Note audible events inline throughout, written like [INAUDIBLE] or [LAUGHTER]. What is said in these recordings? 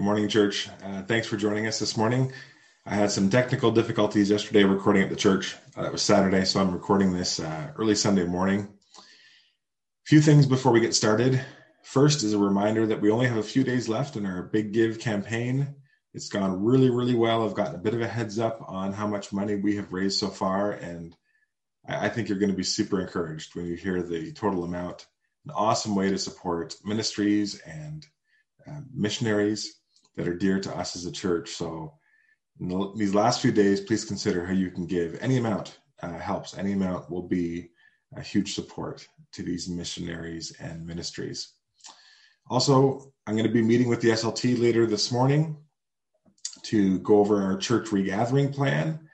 Good morning, church. Uh, thanks for joining us this morning. I had some technical difficulties yesterday recording at the church. Uh, it was Saturday, so I'm recording this uh, early Sunday morning. A few things before we get started. First is a reminder that we only have a few days left in our Big Give campaign. It's gone really, really well. I've gotten a bit of a heads up on how much money we have raised so far, and I think you're going to be super encouraged when you hear the total amount. An awesome way to support ministries and uh, missionaries that are dear to us as a church. So, in these last few days, please consider how you can give. Any amount uh, helps. Any amount will be a huge support to these missionaries and ministries. Also, I'm going to be meeting with the SLT later this morning to go over our church regathering plan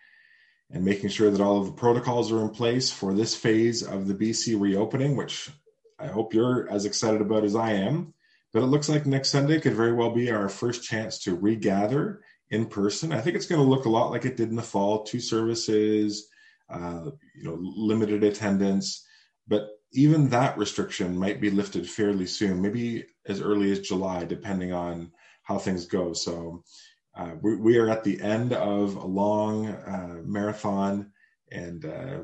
and making sure that all of the protocols are in place for this phase of the BC reopening, which I hope you're as excited about as I am. But it looks like next Sunday could very well be our first chance to regather in person. I think it's going to look a lot like it did in the fall two services, uh, you know, limited attendance. But even that restriction might be lifted fairly soon, maybe as early as July, depending on how things go. So uh, we, we, are at the end of a long uh, marathon and uh,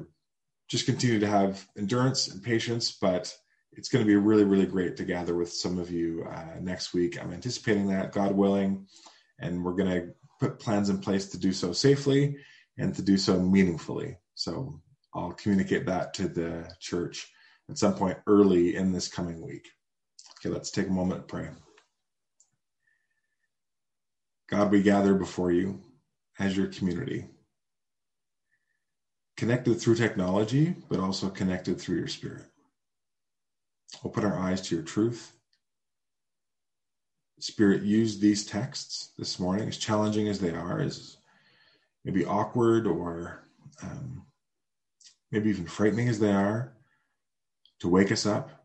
just continue to have endurance and patience, but it's going to be really, really great to gather with some of you uh, next week. I'm anticipating that, God willing, and we're going to put plans in place to do so safely and to do so meaningfully. So I'll communicate that to the church at some point early in this coming week. Okay, let's take a moment and pray. God, we gather before you as your community, connected through technology, but also connected through your spirit. Open our eyes to your truth. Spirit, use these texts this morning, as challenging as they are, as maybe awkward or um, maybe even frightening as they are, to wake us up,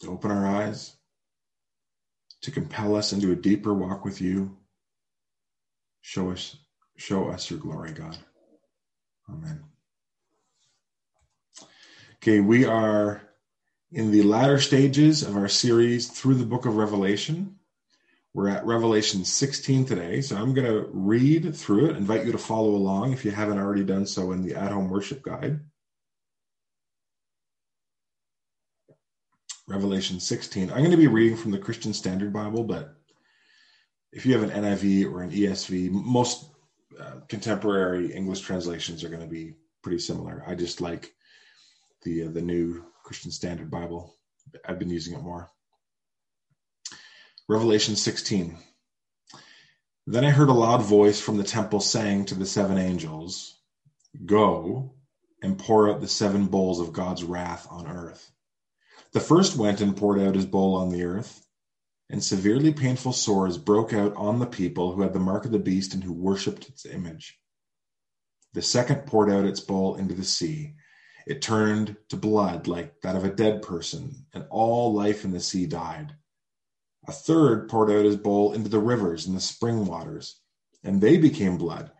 to open our eyes, to compel us into a deeper walk with you. Show us, show us your glory, God. Amen. Okay, we are in the latter stages of our series through the book of Revelation. We're at Revelation 16 today, so I'm going to read through it, invite you to follow along if you haven't already done so in the at home worship guide. Revelation 16. I'm going to be reading from the Christian Standard Bible, but if you have an NIV or an ESV, most uh, contemporary English translations are going to be pretty similar. I just like the uh, the new Christian Standard Bible. I've been using it more. Revelation 16. Then I heard a loud voice from the temple saying to the seven angels, Go and pour out the seven bowls of God's wrath on earth. The first went and poured out his bowl on the earth, and severely painful sores broke out on the people who had the mark of the beast and who worshipped its image. The second poured out its bowl into the sea it turned to blood like that of a dead person, and all life in the sea died. A third poured out his bowl into the rivers and the spring waters, and they became blood.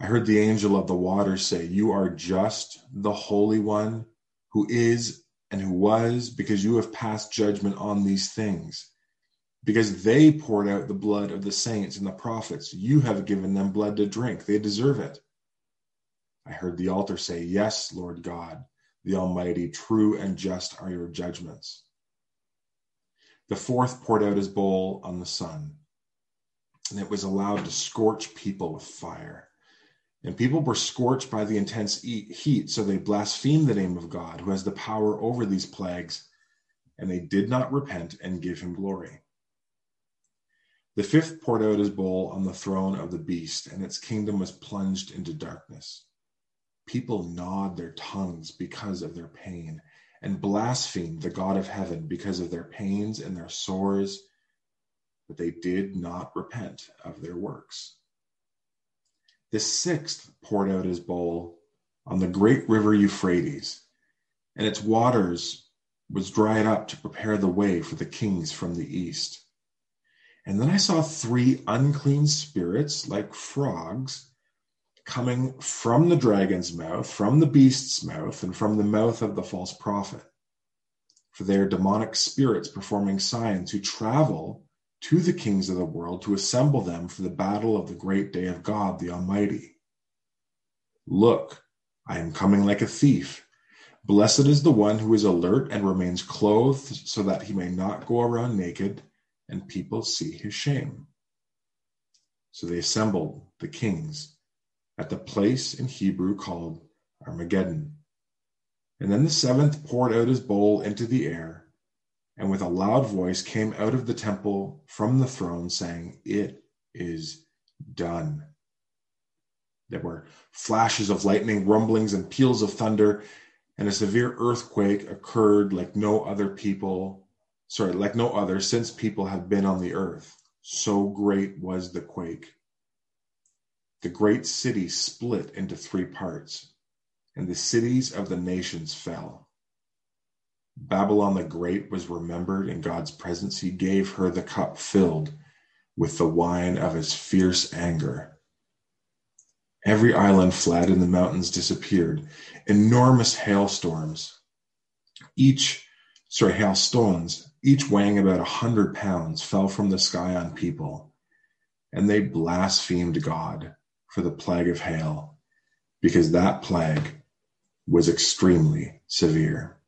I heard the angel of the waters say, You are just the Holy One who is and who was, because you have passed judgment on these things. Because they poured out the blood of the saints and the prophets, you have given them blood to drink. They deserve it. I heard the altar say, Yes, Lord God, the Almighty, true and just are your judgments. The fourth poured out his bowl on the sun, and it was allowed to scorch people with fire. And people were scorched by the intense heat, so they blasphemed the name of God, who has the power over these plagues, and they did not repent and give him glory. The fifth poured out his bowl on the throne of the beast, and its kingdom was plunged into darkness people gnawed their tongues because of their pain and blasphemed the God of heaven because of their pains and their sores, but they did not repent of their works. The sixth poured out his bowl on the great river Euphrates, and its waters was dried up to prepare the way for the kings from the east. And then I saw three unclean spirits like frogs coming from the dragon's mouth, from the beast's mouth, and from the mouth of the false prophet. For they are demonic spirits performing signs who travel to the kings of the world to assemble them for the battle of the great day of God the Almighty. Look, I am coming like a thief. Blessed is the one who is alert and remains clothed so that he may not go around naked and people see his shame. So they assembled the kings at the place in Hebrew called Armageddon. And then the seventh poured out his bowl into the air, and with a loud voice came out of the temple from the throne, saying, It is done. There were flashes of lightning, rumblings, and peals of thunder, and a severe earthquake occurred like no other people, sorry, like no other since people have been on the earth. So great was the quake. The great city split into three parts, and the cities of the nations fell. Babylon the Great was remembered in God's presence. He gave her the cup filled with the wine of his fierce anger. Every island fled and the mountains disappeared. Enormous hailstorms, each, sorry, hailstones, each weighing about a hundred pounds, fell from the sky on people, and they blasphemed God for the plague of hail, because that plague was extremely severe.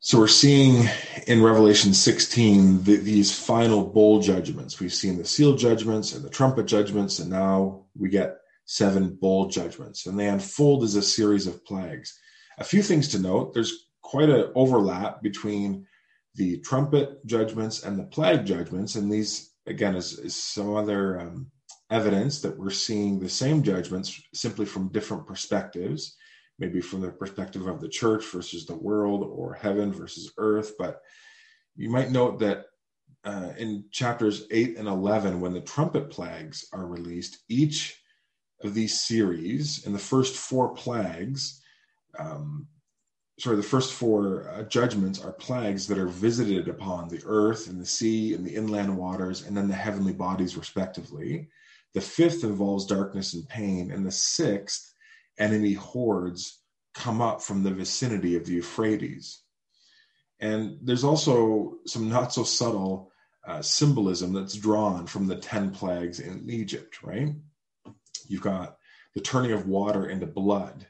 So we're seeing in Revelation 16 the, these final bowl judgments. We've seen the seal judgments and the trumpet judgments, and now we get seven bowl judgments, and they unfold as a series of plagues. A few things to note: there's quite an overlap between the trumpet judgments and the plague judgments, and these again is, is some other um, evidence that we're seeing the same judgments simply from different perspectives, maybe from the perspective of the church versus the world or heaven versus earth. But you might note that uh, in chapters 8 and 11, when the trumpet plagues are released, each of these series in the first four plagues um, sorry, the first four uh, judgments are plagues that are visited upon the earth and the sea and the inland waters and then the heavenly bodies, respectively. The fifth involves darkness and pain. And the sixth, enemy hordes come up from the vicinity of the Euphrates. And there's also some not so subtle uh, symbolism that's drawn from the 10 plagues in Egypt, right? You've got the turning of water into blood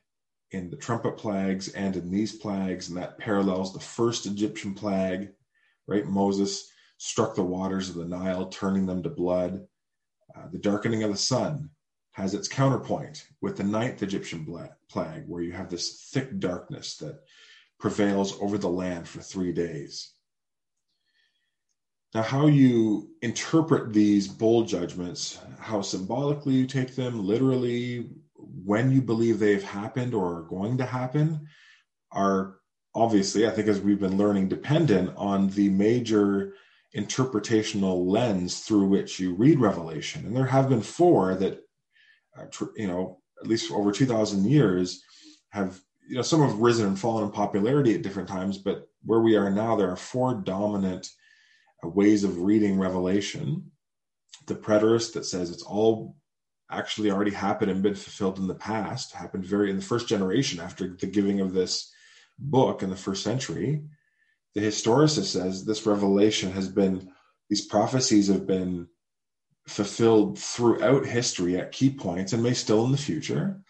in the trumpet plagues and in these plagues, and that parallels the first Egyptian plague, right? Moses struck the waters of the Nile, turning them to blood. Uh, the darkening of the sun has its counterpoint with the ninth Egyptian plague, where you have this thick darkness that prevails over the land for three days. Now, how you interpret these bowl judgments, how symbolically you take them, literally, when you believe they've happened or are going to happen are obviously, I think, as we've been learning, dependent on the major interpretational lens through which you read Revelation. And there have been four that, uh, you know, at least over 2,000 years have, you know, some have risen and fallen in popularity at different times, but where we are now, there are four dominant uh, ways of reading Revelation. The preterist that says it's all actually already happened and been fulfilled in the past, happened very in the first generation after the giving of this book in the first century. The historicist says this revelation has been, these prophecies have been fulfilled throughout history at key points and may still in the future.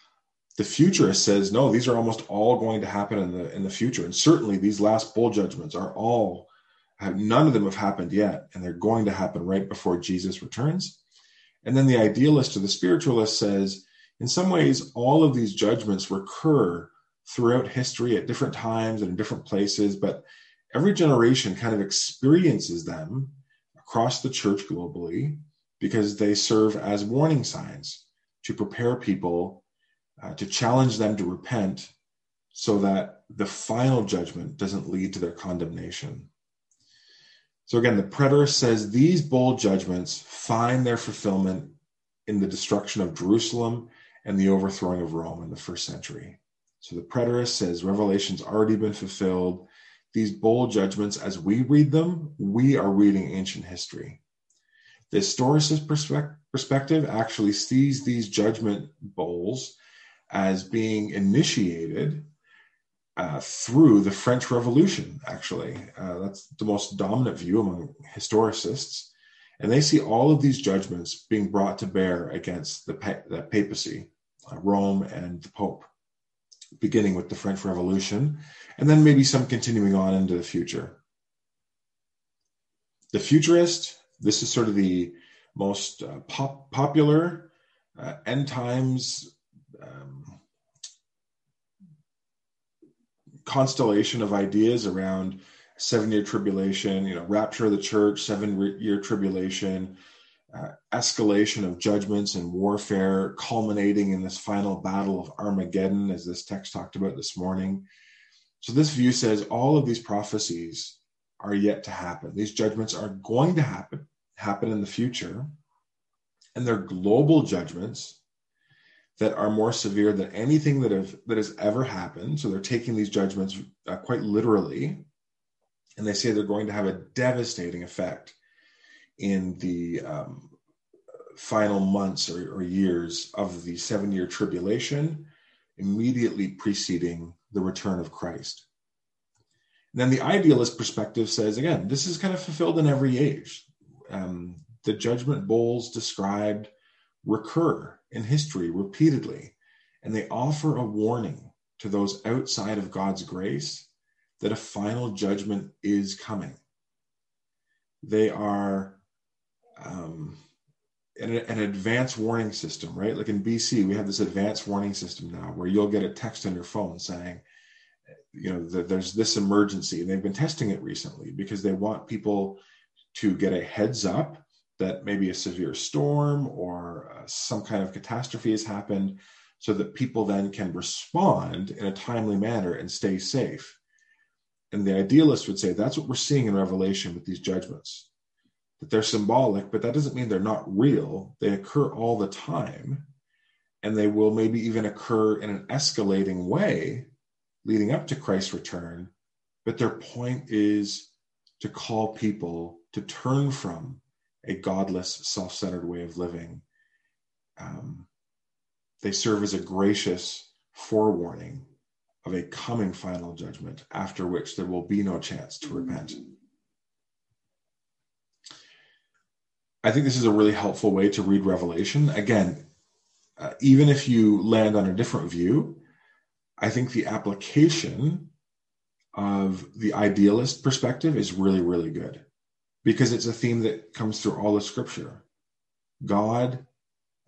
The futurist says, no, these are almost all going to happen in the in the future. And certainly these last bowl judgments are all have none of them have happened yet, and they're going to happen right before Jesus returns. And then the idealist or the spiritualist says, in some ways, all of these judgments recur throughout history at different times and in different places, but every generation kind of experiences them across the church globally because they serve as warning signs to prepare people, uh, to challenge them to repent so that the final judgment doesn't lead to their condemnation. So again, the preterist says these bowl judgments find their fulfillment in the destruction of Jerusalem and the overthrowing of Rome in the first century. So the preterist says Revelation's already been fulfilled. These bowl judgments, as we read them, we are reading ancient history. The historicist perspective actually sees these judgment bowls as being initiated uh, through the French Revolution, actually. Uh, that's the most dominant view among historicists. And they see all of these judgments being brought to bear against the, pa- the papacy, uh, Rome, and the Pope, beginning with the French Revolution, and then maybe some continuing on into the future. The futurist, this is sort of the most uh, pop- popular uh, end times um, constellation of ideas around seven year tribulation, you know, rapture of the church, seven year tribulation, uh, escalation of judgments and warfare, culminating in this final battle of Armageddon, as this text talked about this morning. So, this view says all of these prophecies are yet to happen. These judgments are going to happen, happen in the future, and they're global judgments that are more severe than anything that have that has ever happened. So they're taking these judgments uh, quite literally, and they say they're going to have a devastating effect in the um, final months or, or years of the seven-year tribulation, immediately preceding the return of Christ. And then the idealist perspective says again, this is kind of fulfilled in every age. Um, the judgment bowls described recur in history repeatedly, and they offer a warning to those outside of God's grace that a final judgment is coming. They are um, an, an advanced warning system, right? Like in BC, we have this advanced warning system now where you'll get a text on your phone saying, you know, that there's this emergency. And they've been testing it recently because they want people to get a heads up that maybe a severe storm or uh, some kind of catastrophe has happened so that people then can respond in a timely manner and stay safe. And the idealist would say that's what we're seeing in Revelation with these judgments. That they're symbolic, but that doesn't mean they're not real. They occur all the time, and they will maybe even occur in an escalating way leading up to Christ's return. But their point is to call people to turn from a godless, self centered way of living. Um, they serve as a gracious forewarning of a coming final judgment, after which there will be no chance to repent. I think this is a really helpful way to read Revelation. Again, uh, even if you land on a different view, I think the application of the idealist perspective is really, really good because it's a theme that comes through all of Scripture. God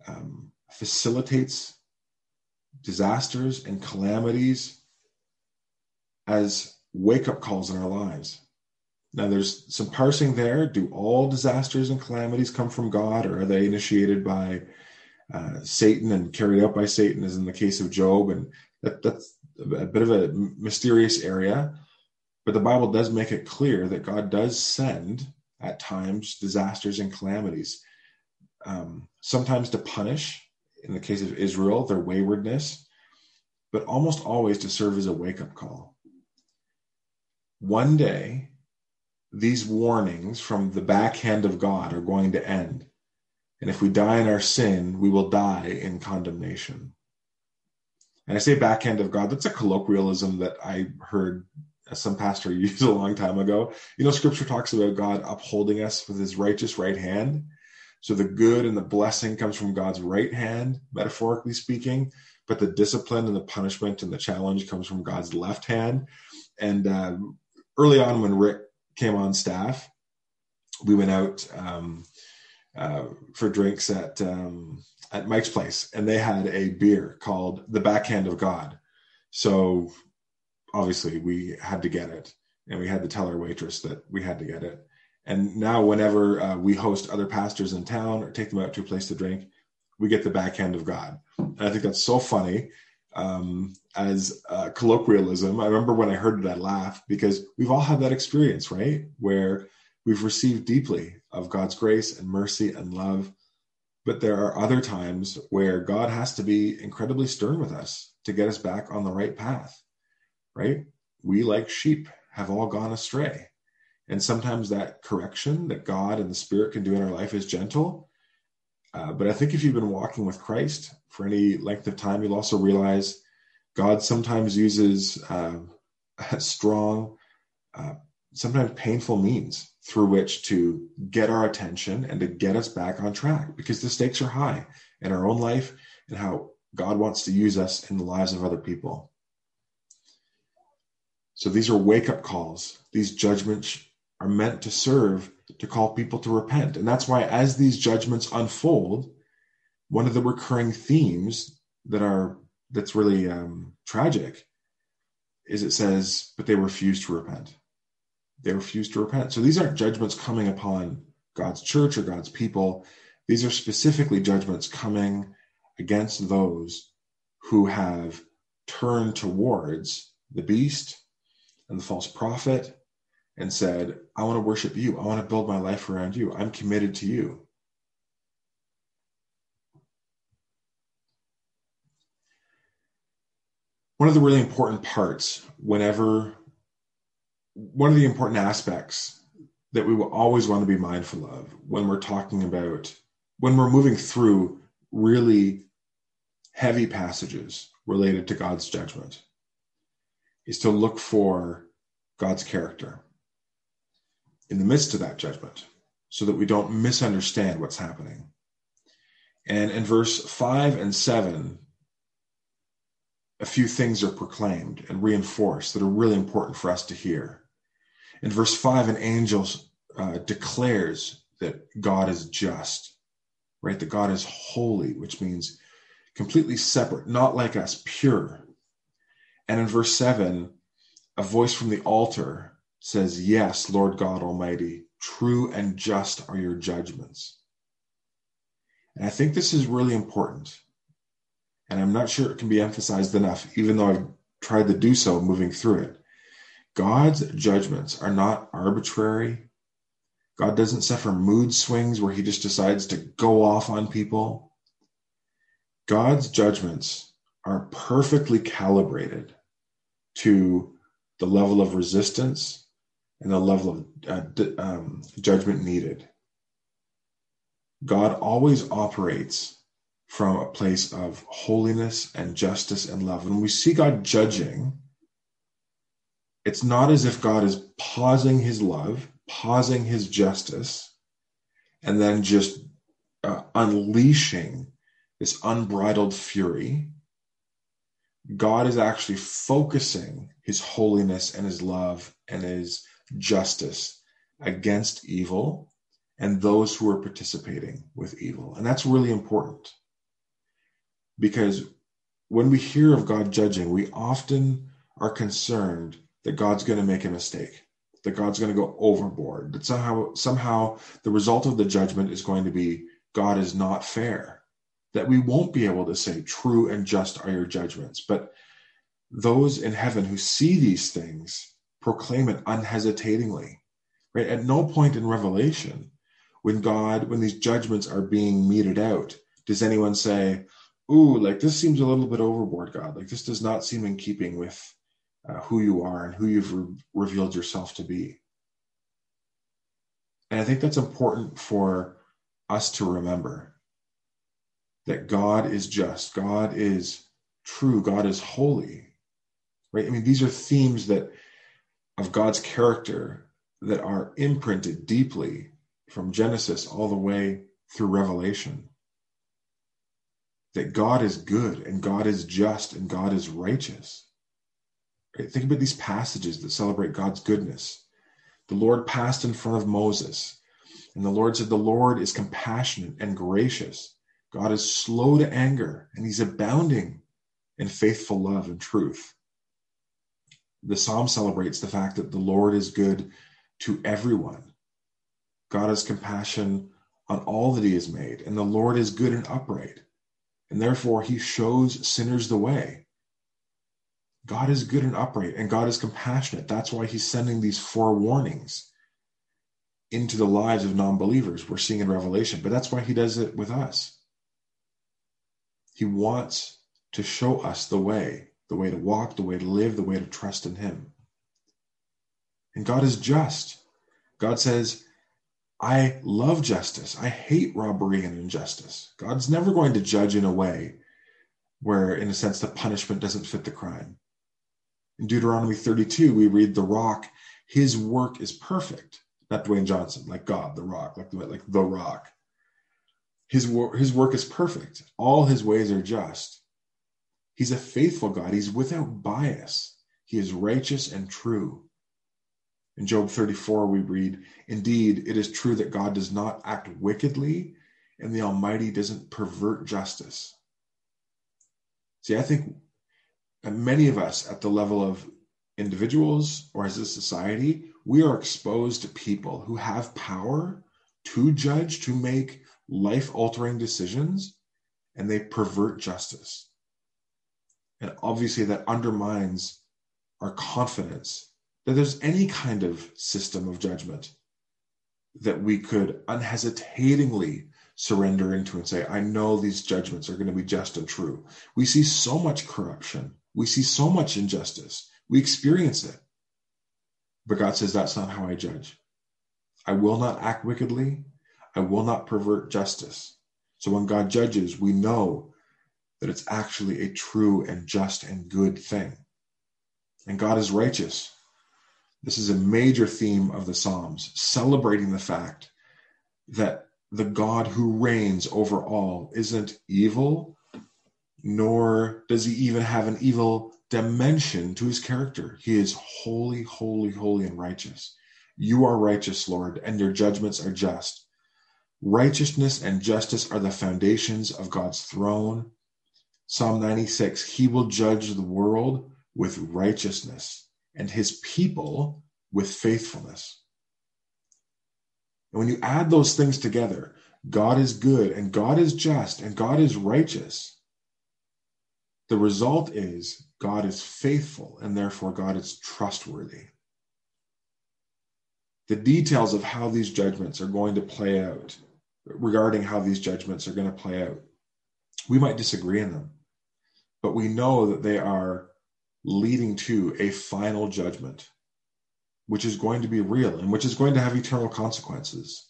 um, facilitates disasters and calamities as wake up calls in our lives. Now, there's some parsing there. Do all disasters and calamities come from God, or are they initiated by uh, Satan and carried out by Satan, as in the case of Job? And that, that's a bit of a mysterious area. But the Bible does make it clear that God does send at times disasters and calamities, um, sometimes to punish, in the case of Israel, their waywardness, but almost always to serve as a wake up call. One day, these warnings from the backhand of God are going to end. And if we die in our sin, we will die in condemnation. And I say backhand of God, that's a colloquialism that I heard some pastor [LAUGHS] used a long time ago. You know, scripture talks about God upholding us with his righteous right hand. So the good and the blessing comes from God's right hand, metaphorically speaking, but the discipline and the punishment and the challenge comes from God's left hand. And uh, early on, when Rick came on staff, we went out um, uh, for drinks at um, at Mike's place, and they had a beer called the Backhand of God. So obviously we had to get it and we had to tell our waitress that we had to get it. And now whenever uh, we host other pastors in town or take them out to a place to drink we get the backhand of god. And i think that's so funny um, as uh, colloquialism. I remember when i heard that laugh because we've all had that experience right? Where we've received deeply of god's grace and mercy and love. But there are other times where god has to be incredibly stern with us to get us back on the right path right? We, like sheep, have all gone astray. And sometimes that correction that God and the Spirit can do in our life is gentle. Uh, but I think if you've been walking with Christ for any length of time, you'll also realize God sometimes uses uh, [LAUGHS] strong, uh, sometimes painful means through which to get our attention and to get us back on track because the stakes are high in our own life and how God wants to use us in the lives of other people. So these are wake up calls. These judgments are meant to serve to call people to repent. And that's why, as these judgments unfold, one of the recurring themes that are that's really um, tragic is it says, but they refuse to repent. They refuse to repent. So these aren't judgments coming upon God's church or God's people. These are specifically judgments coming against those who have turned towards the beast and the false prophet and said, I want to worship you. I want to build my life around you. I'm committed to you. One of the really important parts, whenever, one of the important aspects that we will always want to be mindful of when we're talking about, when we're moving through really heavy passages related to God's judgment, is to look for God's character in the midst of that judgment so that we don't misunderstand what's happening. And in verse 5 and 7, a few things are proclaimed and reinforced that are really important for us to hear. In verse 5, an angel uh, declares that God is just, right? That God is holy, which means completely separate, not like us, pure. And in verse 7, a voice from the altar says, Yes, Lord God Almighty, true and just are your judgments. And I think this is really important. And I'm not sure it can be emphasized enough, even though I've tried to do so moving through it. God's judgments are not arbitrary. God doesn't suffer mood swings where he just decides to go off on people. God's judgments are perfectly calibrated to the level of resistance and the level of uh, um, judgment needed. God always operates from a place of holiness and justice and love. When we see God judging, it's not as if God is pausing his love, pausing his justice, and then just uh, unleashing this unbridled fury, God is actually focusing his holiness and his love and his justice against evil and those who are participating with evil. And that's really important because when we hear of God judging, we often are concerned that God's going to make a mistake, that God's going to go overboard, that somehow somehow the result of the judgment is going to be God is not fair that we won't be able to say, True and just are your judgments. But those in heaven who see these things proclaim it unhesitatingly. Right? At no point in Revelation, when God, when these judgments are being meted out, does anyone say, Ooh, like this seems a little bit overboard, God. Like this does not seem in keeping with uh, who you are and who you've re- revealed yourself to be. And I think that's important for us to remember that God is just, God is true, God is holy. Right? I mean, these are themes that of God's character that are imprinted deeply from Genesis all the way through Revelation. That God is good and God is just and God is righteous. Right? Think about these passages that celebrate God's goodness. The Lord passed in front of Moses, and the Lord said, The Lord is compassionate and gracious God is slow to anger and he's abounding in faithful love and truth. The psalm celebrates the fact that the Lord is good to everyone. God has compassion on all that he has made, and the Lord is good and upright, and therefore he shows sinners the way. God is good and upright, and God is compassionate. That's why he's sending these four warnings into the lives of non believers we're seeing in Revelation, but that's why he does it with us. He wants to show us the way, the way to walk, the way to live, the way to trust in Him. And God is just. God says, I love justice. I hate robbery and injustice. God's never going to judge in a way where, in a sense, the punishment doesn't fit the crime. In Deuteronomy 32, we read the rock, his work is perfect. Not Dwayne Johnson, like God, the rock, like, like the rock. His, wor- his work is perfect. All his ways are just. He's a faithful God. He's without bias. He is righteous and true. In Job 34, we read, Indeed, it is true that God does not act wickedly, and the Almighty doesn't pervert justice. See, I think many of us at the level of individuals or as a society, we are exposed to people who have power to judge, to make life altering decisions, and they pervert justice. And obviously, that undermines our confidence that there's any kind of system of judgment that we could unhesitatingly surrender into and say, I know these judgments are going to be just and true. We see so much corruption, we see so much injustice, we experience it. But God says, That's not how I judge. I will not act wickedly, I will not pervert justice. So when God judges, we know that it's actually a true and just and good thing. And God is righteous. This is a major theme of the Psalms, celebrating the fact that the God who reigns over all isn't evil, nor does he even have an evil dimension to his character. He is holy, holy, holy, and righteous. You are righteous, Lord, and your judgments are just. Righteousness and justice are the foundations of God's throne. Psalm 96 He will judge the world with righteousness and his people with faithfulness. And when you add those things together, God is good and God is just and God is righteous. The result is God is faithful and therefore God is trustworthy. The details of how these judgments are going to play out, regarding how these judgments are going to play out, we might disagree in them, but we know that they are leading to a final judgment, which is going to be real and which is going to have eternal consequences.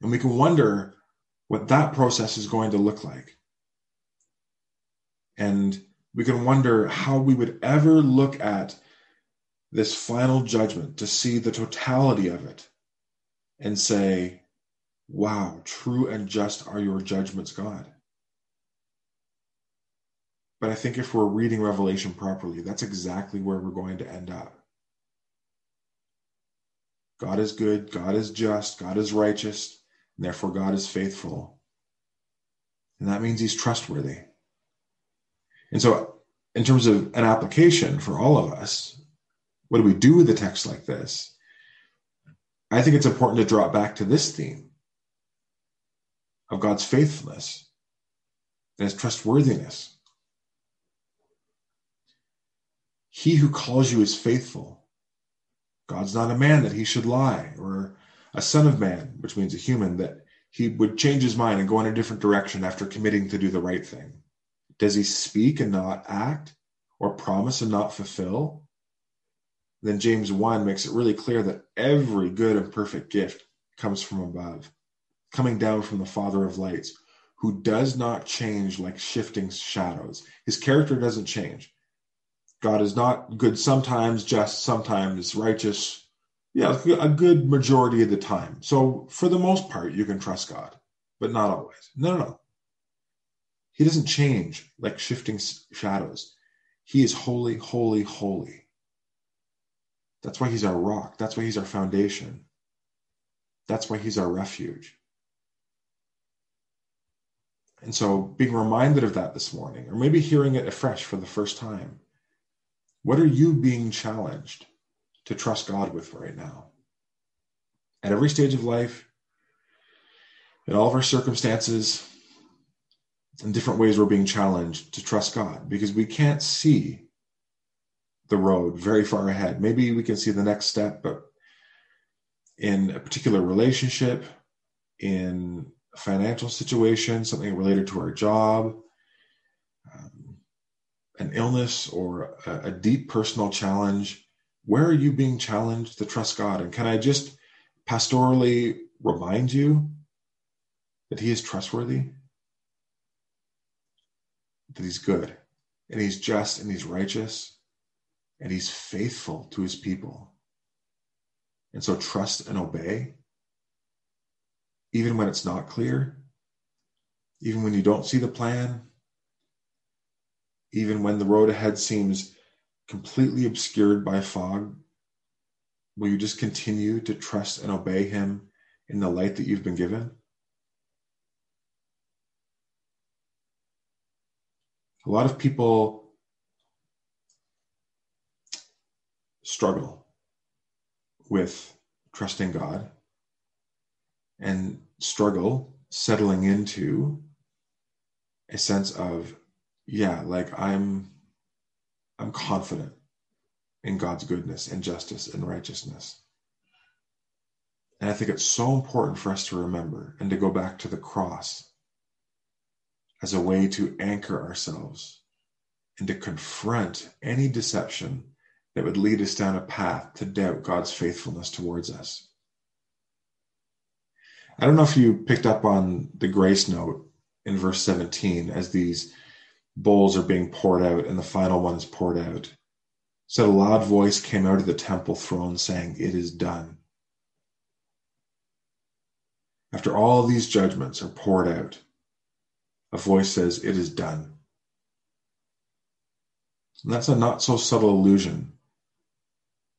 And we can wonder what that process is going to look like. And we can wonder how we would ever look at this final judgment to see the totality of it and say, wow, true and just are your judgments, God. But I think if we're reading Revelation properly, that's exactly where we're going to end up. God is good, God is just, God is righteous, and therefore God is faithful. And that means he's trustworthy. And so, in terms of an application for all of us, what do we do with a text like this? I think it's important to draw back to this theme of God's faithfulness and his trustworthiness. He who calls you is faithful. God's not a man that he should lie, or a son of man, which means a human, that he would change his mind and go in a different direction after committing to do the right thing. Does he speak and not act, or promise and not fulfill? Then James 1 makes it really clear that every good and perfect gift comes from above, coming down from the Father of lights, who does not change like shifting shadows. His character doesn't change. God is not good sometimes, just sometimes, righteous. Yeah, a good majority of the time. So for the most part, you can trust God, but not always. No, no, no. He doesn't change like shifting shadows. He is holy, holy, holy. That's why he's our rock. That's why he's our foundation. That's why he's our refuge. And so being reminded of that this morning, or maybe hearing it afresh for the first time, what are you being challenged to trust God with right now? At every stage of life, in all of our circumstances, in different ways, we're being challenged to trust God because we can't see the road very far ahead. Maybe we can see the next step, but in a particular relationship, in financial situation, something related to our job, um, an illness or a, a deep personal challenge, where are you being challenged to trust God? And can I just pastorally remind you that He is trustworthy, that He's good, and He's just, and He's righteous, and he's faithful to his people. And so trust and obey, even when it's not clear, even when you don't see the plan, even when the road ahead seems completely obscured by fog. Will you just continue to trust and obey him in the light that you've been given? A lot of people struggle with trusting God and struggle settling into a sense of, yeah, like I'm I'm confident in God's goodness and justice and righteousness. And I think it's so important for us to remember and to go back to the cross as a way to anchor ourselves and to confront any deception that would lead us down a path to doubt God's faithfulness towards us. I don't know if you picked up on the grace note in verse 17 as these bowls are being poured out and the final one is poured out. So a loud voice came out of the temple throne saying, It is done. After all these judgments are poured out, a voice says, It is done. And that's a not so subtle allusion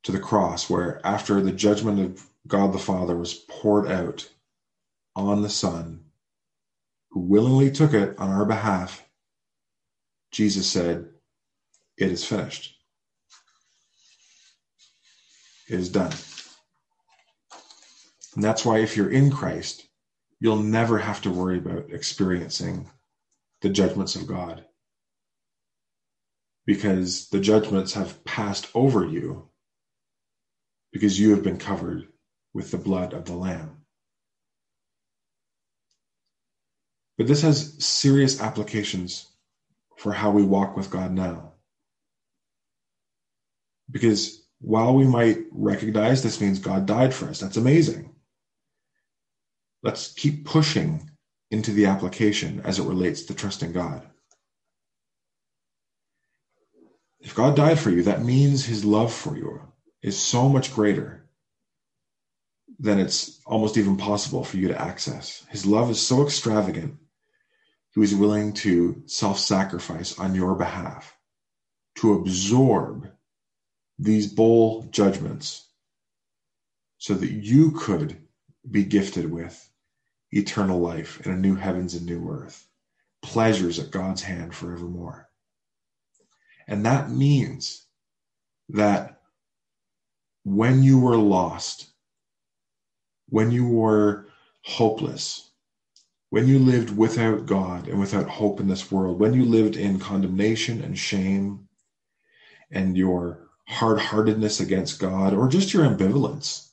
to the cross, where after the judgment of God the Father was poured out on the Son, who willingly took it on our behalf, Jesus said, It is finished. It is done. And that's why, if you're in Christ, you'll never have to worry about experiencing the judgments of God because the judgments have passed over you because you have been covered with the blood of the Lamb. But this has serious applications for how we walk with God now. Because while we might recognize this means God died for us, that's amazing. Let's keep pushing into the application as it relates to trusting God. If God died for you, that means his love for you is so much greater than it's almost even possible for you to access. His love is so extravagant who is willing to self sacrifice on your behalf, to absorb these bowl judgments so that you could be gifted with eternal life in a new heavens and new earth, pleasures at God's hand forevermore. And that means that when you were lost, when you were hopeless, when you lived without God and without hope in this world, when you lived in condemnation and shame and your hard heartedness against God, or just your ambivalence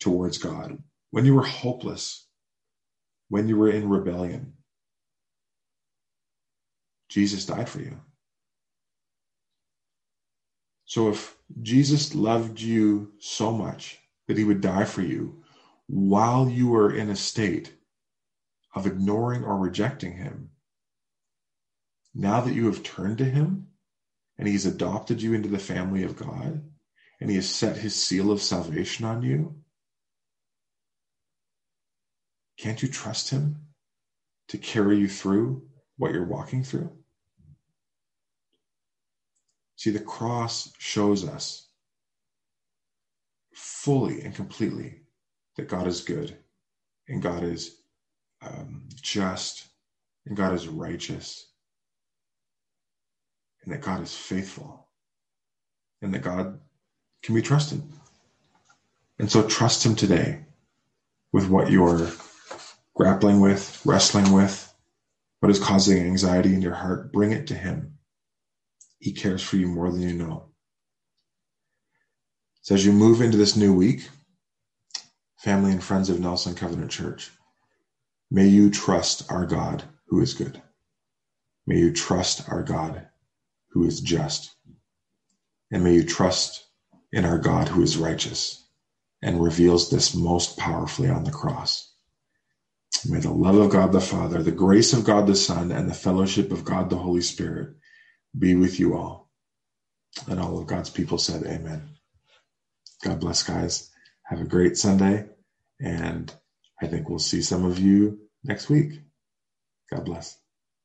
towards God, when you were hopeless, when you were in rebellion, Jesus died for you. So if Jesus loved you so much that he would die for you while you were in a state of ignoring or rejecting him. Now that you have turned to him and he's adopted you into the family of God and he has set his seal of salvation on you, can't you trust him to carry you through what you're walking through? See, the cross shows us fully and completely that God is good and God is um, just, and God is righteous, and that God is faithful, and that God can be trusted. And so trust Him today with what you're grappling with, wrestling with, what is causing anxiety in your heart. Bring it to Him. He cares for you more than you know. So as you move into this new week, family and friends of Nelson Covenant Church, May you trust our God who is good. May you trust our God who is just. And may you trust in our God who is righteous and reveals this most powerfully on the cross. May the love of God the Father, the grace of God the Son, and the fellowship of God the Holy Spirit be with you all. And all of God's people said, Amen. God bless, guys. Have a great Sunday. And I think we'll see some of you next week. God bless.